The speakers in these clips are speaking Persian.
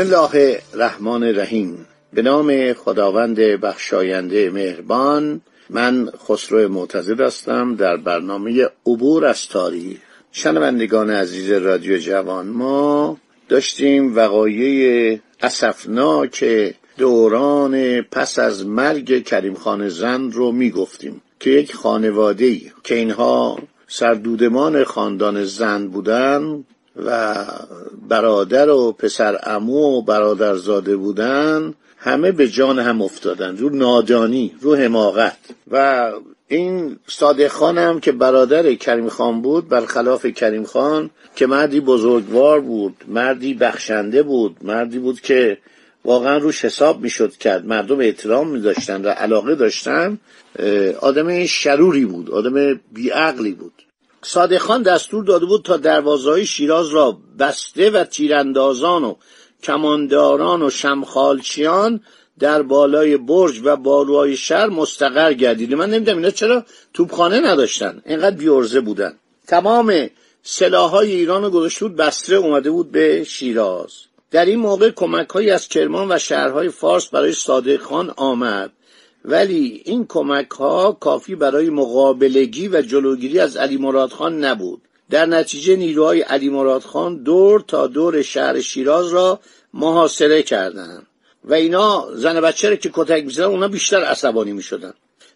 بسم الله الرحمن الرحیم. به نام خداوند بخشاینده مهربان من خسرو معتزد هستم در برنامه عبور از تاریخ. شنوندگان عزیز رادیو جوان ما داشتیم وقایع اسفناک دوران پس از مرگ کریم خان زند رو می‌گفتیم که یک خانواده ای که اینها سردودمان خاندان زند بودن و برادر و پسر امو و برادرزاده بودن همه به جان هم افتادن. رو نادانی رو حماقت. و این صادق خانم که برادر کریم خان بود برخلاف کریم خان که مردی بزرگوار بود مردی بخشنده بود مردی بود که واقعا روش حساب می‌شد کرد. مردم احترام میداشتن و علاقه داشتن. آدم شروری بود آدم بیعقلی بود. صادق خان دستور داده بود تا دروازهای شیراز را بسته و تیراندازان و کمانداران و شمخالچیان در بالای برج و باروهای شهر مستقر گردیده من نمی‌دونم اینا چرا توپخانه نداشتن. اینقدر بیورزه بودن. تمام سلاحهای ایران رو گذاشته بود بسته اومده بود به شیراز. در این موقع کمک از کرمان و شهرهای فارس برای صادق خان آمد. ولی این کمک ها کافی برای مقابلگی و جلوگیری از علی مراد خان نبود. در نتیجه نیروهای علی مراد خان دور تا دور شهر شیراز را محاصره کردند. و اینا زن بچه را که کتک می‌زدن اونا بیشتر عصبانی می‌شدن.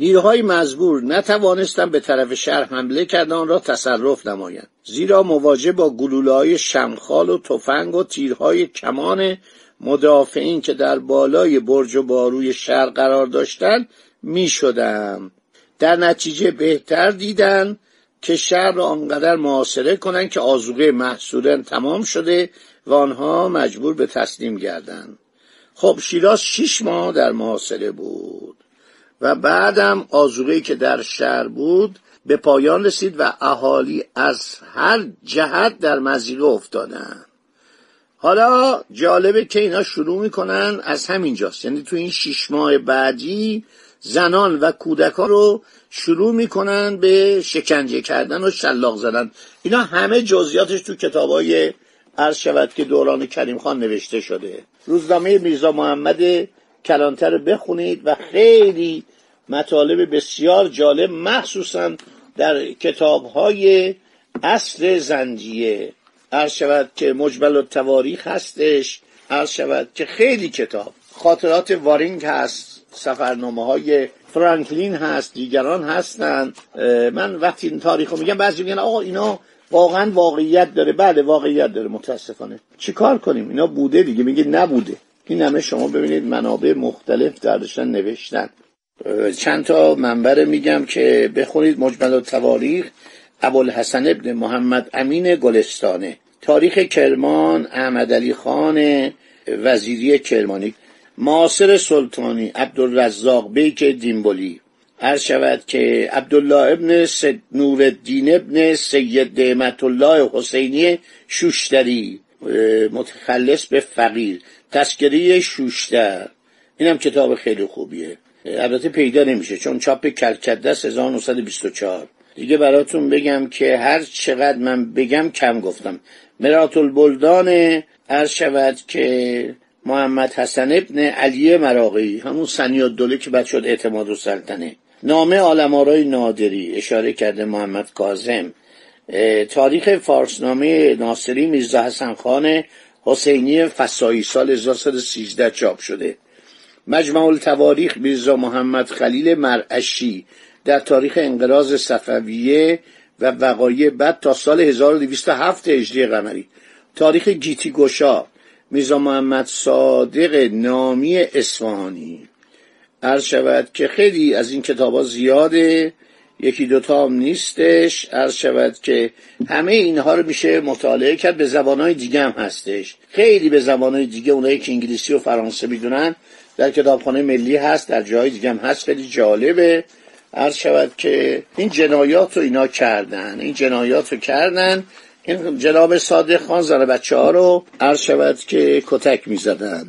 نیروهای مزبور نتوانستند به طرف شهر حمله کردن آن را تصرف نمایند. زیرا مواجه با گلوله های شمخال و تفنگ و تیرهای کمان مدافعین که در بالای برج و باروی شهر قرار داشتند می شدم. در نتیجه بهتر دیدن که شهر را آنقدر محاصره کنند که آزوقه محصولن تمام شده و آنها مجبور به تسلیم گردند خب شیراز شیش ماه در محاصره بود و بعدم آزوقه که در شهر بود به پایان رسید و اهالی از هر جهت در مزیقه افتادند حالا جالبه که اینا شروع می‌کنن از همینجاست یعنی تو این شیش ماه بعدی زنان و کودکان رو شروع می‌کنن به شکنجه کردن و شلاق زدن. اینا همه جزئیاتش تو کتابای عرض شود که دوران کریم خان نوشته شده. روزنامه میرزا محمد کلانتر رو بخونید و خیلی مطالب بسیار جالب مخصوصا در کتابهای اصل زنجیه عرض شود که مجمل و تواریخ هستش. عرض شود که خیلی کتاب. خاطرات وارینگ هست سفرنامه های فرانکلین هست دیگران هستند من وقتی این تاریخ رو میگم بعضی میگن آقا اینا واقعا واقعیت داره. بله واقعیت داره متاسفانه. چیکار کنیم؟ اینا بوده دیگه میگه نبوده. این همه شما ببینید منابع مختلف دردشن نوشتن. چند تا منبر میگم که بخونید. مجمل و تواریخ. ابوالحسن ابن محمد امین گلستانه. تاریخ کرمان احمد علی خان وزیری کرمانی. معاصر سلطانی عبدالرزاق بیک دیمبولی عرض شود که عبدالله ابن نور الدین ابن سید نعمت الله حسینی شوشتری متخلص به فقیر تسکری شوشتر. اینم کتاب خیلی خوبیه. البته پیدا نمیشه چون چاپ کلکده 1924 دیگه براتون بگم که هر چقدر من بگم کم گفتم. مرات البلدان عرض شود که محمد حسن ابن علی مراقی همون سنی دوله که بعد شد اعتماد و سلطنه. نامه آلمارای نادری اشاره کرده محمد کازم تاریخ فارسنامه ناصری میرزا حسن خان حسینی فسایی سال 1313 چاپ شده. مجمع التواریخ میرزا محمد خلیل مرعشی در تاریخ انقراض صفویه و وقایع بعد تا سال 1207 هجری قمری. تاریخ گیتی گشا میرزا محمد صادق نامی اصفهانی. عرض شود که خیلی از این کتاب ها زیاده یکی دوتا هم نیستش. عرض شود که همه اینها رو میشه مطالعه کرد به زبانهای دیگه هم هستش. خیلی به زبانهای دیگه اونایی که انگلیسی و فرانسه می‌دونن. در کتابخانه ملی هست در جای دیگه هم هست. خیلی جالبه. عرض شود که این جنایات رو اینا کردن این جنایات رو کردن. این جناب صادق خان زن بچه ها رو عرض شود که کتک می‌زدن.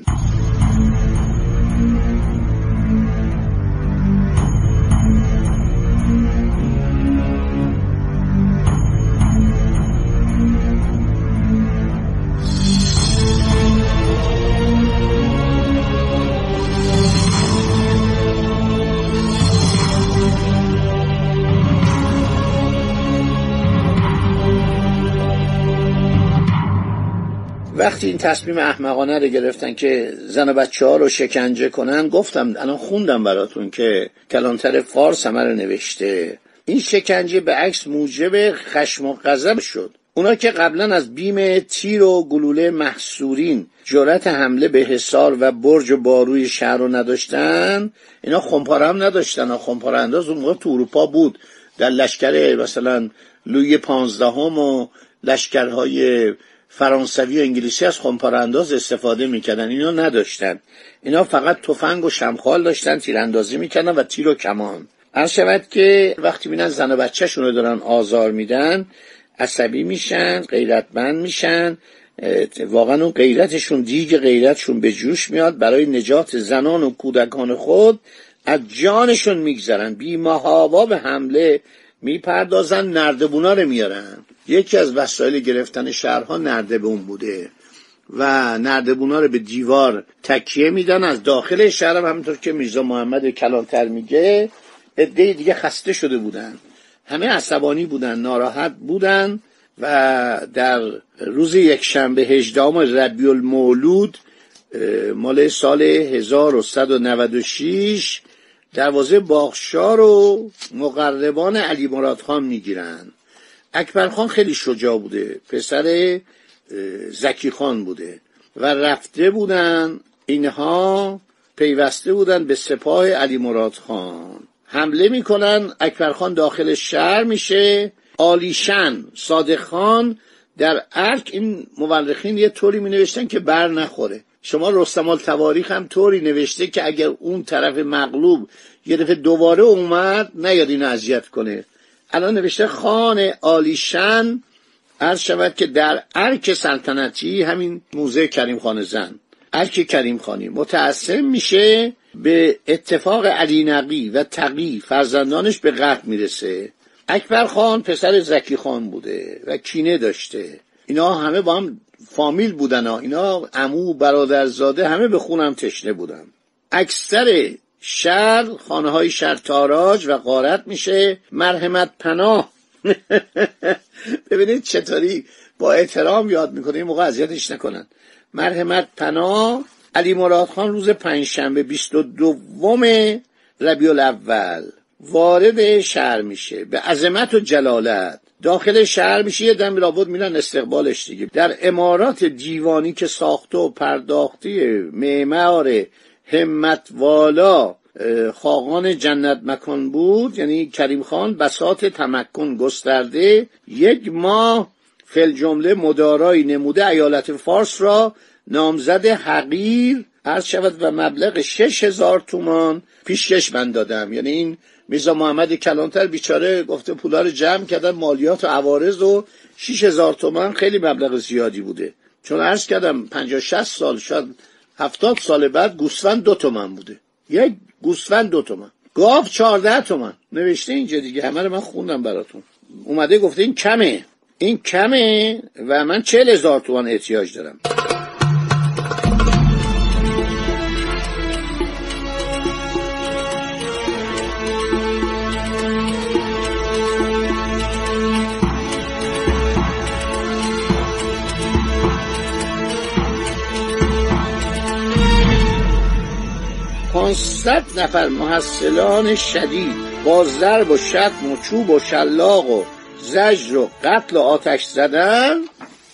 وقتی این تصمیم احمقانه رو گرفتن که زن و بچه ها رو شکنجه کنن گفتم الان خوندم براتون که کلانتر فارس همه رو نوشته. این شکنجه به عکس موجب خشم و غضب شد. اونا که قبلا از بیم تیر و گلوله محصورین جرأت حمله به حصار و برج و باروی شهر رو نداشتن اینا خمپاره هم نداشتن خمپاره انداز اون موقع تو اروپا بود. در لشکر مثلا لوی پانزدهم و لشکرهای فرانسوی و انگلیسی از خمپاره انداز استفاده می‌کردن. اینا نداشتن. اینا فقط تفنگ و شمخال داشتن تیراندازی می‌کردن و تیر و کمان. عرض شود که وقتی بینن زن و بچهشون رو دارن آزار میدن عصبی میشن غیرتمند میشن واقعا اون غیرتشون دیگ غیرتشون به جوش میاد. برای نجات زنان و کودکان خود از جانشون میگذرن. بی به حمله می‌پردازن نردبونا رو میارن. یکی از وسایل گرفتن شهرها نردبون بوده و نردبونا رو به دیوار تکیه میدن. از داخل شهر هم همینطور که میرزا محمد کلانتر میگه عده دیگه خسته شده بودن. همه عصبانی بودن ناراحت بودن و در روز یک شنبه هجدهم ربیع المولود مال سال 1196 دروازه باغشاه رو مقربان علی مراد خان می‌گیرن. اکبر خان خیلی شجاع بوده. پسر زکی خان بوده. و رفته بودن اینها پیوسته بودن به سپاه علی مراد خان. حمله می‌کنن اکبر خان داخل شهر میشه. عالیشان صادق خان در ارک این مورخین یه طوری می نوشتن که بر نخوره. شما رستم التواریخ هم طوری نوشته که اگر اون طرف مغلوب یه دفعه دوباره اومد نیاد اینو اذیت کنه. الان نوشته خان عالیشان عرض شود که در ارک سلطنتی همین موزه کریم خان زند ارک کریم خانی متحصن میشه به اتفاق علی نقی و تقی فرزندانش به قتل می‌رسه. اکبر خان پسر زکی خان بوده و کینه داشته. اینا همه با هم فامیل بودن ها. اینا عمو برادرزاده همه به خون هم تشنه بودن. اکثر شهر خانه های شهر تاراج و غارت میشه. مرحمت پناه. ببینید چطوری با احترام یاد می‌کنه. این موقع اذیتش نکنن. مرحمت پناه. علی مراد خان روز پنجشنبه بیست و دوم ربیع الاول وارد شهر میشه. به عظمت و جلالت. داخل شهر میشه. یه دم لابد میرن استقبالش دیگه. در امارات دیوانی که ساخته و پرداختی معمار همت والا خاقان جنت مکان بود یعنی کریم خان بسات تمکن گسترده یک ماه فل جمله مدارایی نموده ایالت فارس را نامزد حقیر عرض شود و مبلغ شش هزار تومان پیشکش من دادم. یعنی این میزا محمد کلانتر بیچاره گفته پولا رو جمع کردن مالیات و عوارض و شیش هزار تومان خیلی مبلغ زیادی بوده. چون عرض کردم پنجاه شست سال شاید هفتاد سال بعد گوسفند دو تومن بوده. یک گوسفند دو تومن. گاو چهارده تومن. نوشته اینجا دیگه. همه رو من خوندم براتون. اومده گفته این کمه. این کمه و من چهل هزار تومن احتیاج دارم. 500 نفر محصلان شدید با ضرب و شتم و چوب و شلاق و زجر و قتل و آتش زدن.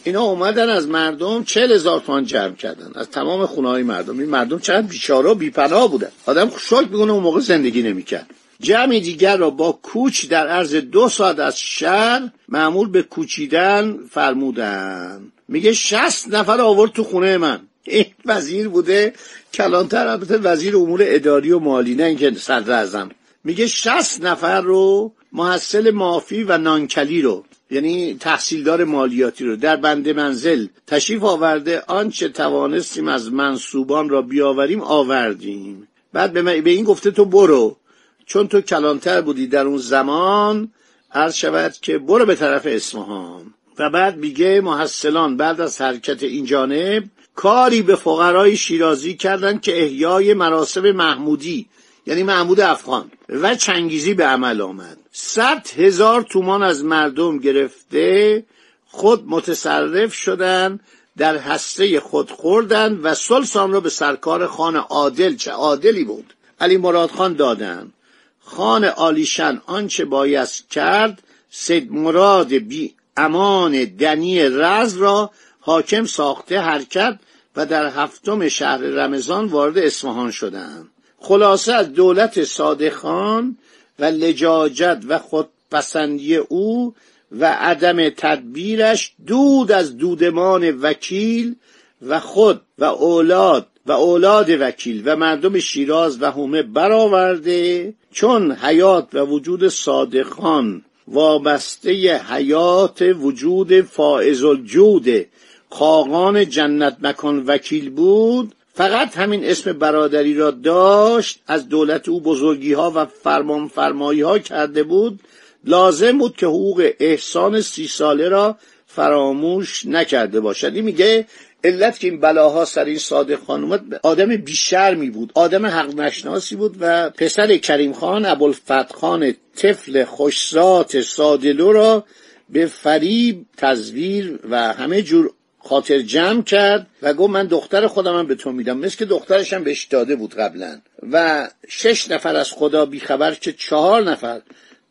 اینا اومدن از مردم چل هزار تومان جمع کردن. از تمام خونه های مردم. این مردم چند بیچاره و بیپناه بودن. آدم شک می‌کنه اون موقع زندگی نمی‌کرد. جمعی دیگر را با کوچ در عرض دو ساعت از شهر معمول به کوچیدن فرمودن. میگه شست نفر آورد تو خونه من. این وزیر بوده کلانتر البته وزیر امور اداری و مالی نه اینکه صدر ازم میگه شست نفر رو محصل مافی و نانکلی رو یعنی تحصیلدار مالیاتی رو در بند منزل تشریف آورده آنچه توانستیم از منصوبان را بیاوریم آوردیم. بعد به, به این گفته تو برو. چون تو کلانتر بودی در اون زمان عرض شود که برو به طرف اصفهان. و بعد میگه محصلان بعد از حرکت این جانب کاری به فقرای شیرازی کردند که احیای مراسم محمودی یعنی محمود افغان و چنگیزی به عمل آمد. صد هزار تومان از مردم گرفته خود متصرف شدن دو حصه خود خوردن و ثلث آن را به سرکار خان عادل چه عادلی بود؟ علی مراد خان دادن. خان عالیشان آنچه بایست کرد سید مراد بی امان دنی رز را حاکم ساخته حرکت و در هفتم شهر رمضان وارد اصفهان شدند خلاصه از دولت صادق خان و لجاجت و خودپسندی او و عدم تدبیرش دود از دودمان وکیل و خود و اولاد و اولاد وکیل و مردم شیراز و هومه برآورده چون حیات و وجود صادقان وابسته حیات وجود فائز الجود خاقان جنت مکان وکیل بود فقط همین اسم برادری را داشت از دولت او بزرگی ها و فرمان فرمایی ها کرده بود لازم بود که حقوق احسان سی ساله را فراموش نکرده باشد. این میگه علت که این بلاها سر این صادق خان اومد آدم بیشرمی بود آدم حق نشناسی بود و پسر کریم خان ابوالفتح خان طفل خوشزات سادلو را به فریب تزویر و همه جور خاطر جمع کرد و گفت من دختر خودم به تو میدم. مثل که دخترش هم بهش داده بود قبلا. و شش نفر از خدا بیخبر که چهار نفر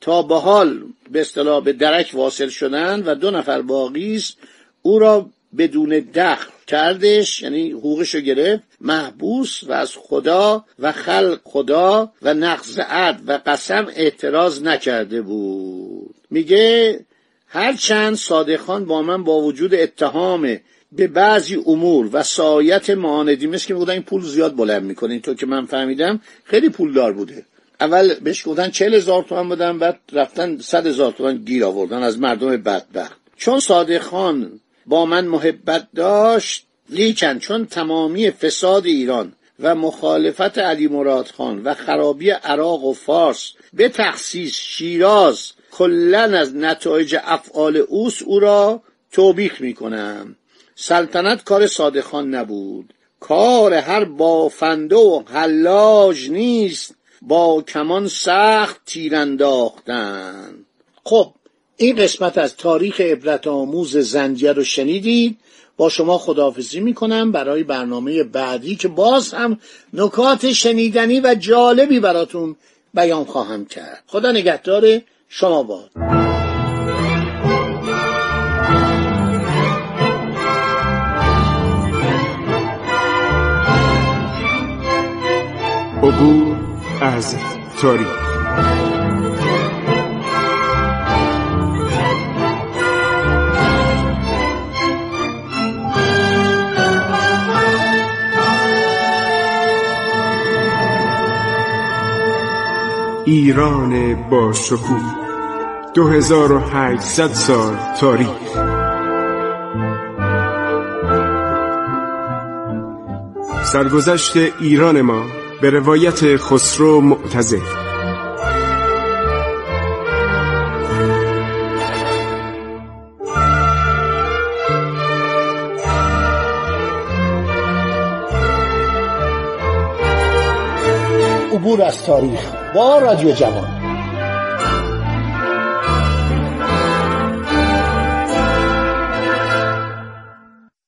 تا به حال به اصطلاح به درک واصل شدن و دو نفر باقی است او را بدون دخل کردش یعنی حقوقش رو گرفت محبوس و از خدا و خلق خدا و نقض عد و قسم اعتراض نکرده بود. میگه هرچند صادقان با من با وجود اتهام به بعضی امور و سایت معاندی مثل که میگودن این پول زیاد بلند می‌کنه اینطور که من فهمیدم خیلی پولدار بوده. اول بهش گفتن چل هزار تومن بدن بعد رفتن صد هزار تومن گیر آوردن از مردم بدبخت. چون صادقان با من محبت داشت لیکن چون تمامی فساد ایران و مخالفت علی مراد خان و خرابی عراق و فارس به تخصیص شیراز کلا از نتایج افعال اوس او را توبیخ می کنم سلطنت کار صادخان نبود. کار هر بافنده و حلاج نیست. با کمان سخت تیر انداختن. خب این قسمت از تاریخ عبرت آموز زنجیه رو شنیدید. با شما خداحافظی می‌کنم برای برنامه بعدی که باز هم نکات شنیدنی و جالبی براتون بیان خواهم کرد. خدا نگهدار شما باد عبور از تاریخ. ایران با شکوه. 2800 سال تاریخ. سرگذشت ایران ما به روایت خسرو معتزد عبور از تاریخ با رادیو جوان.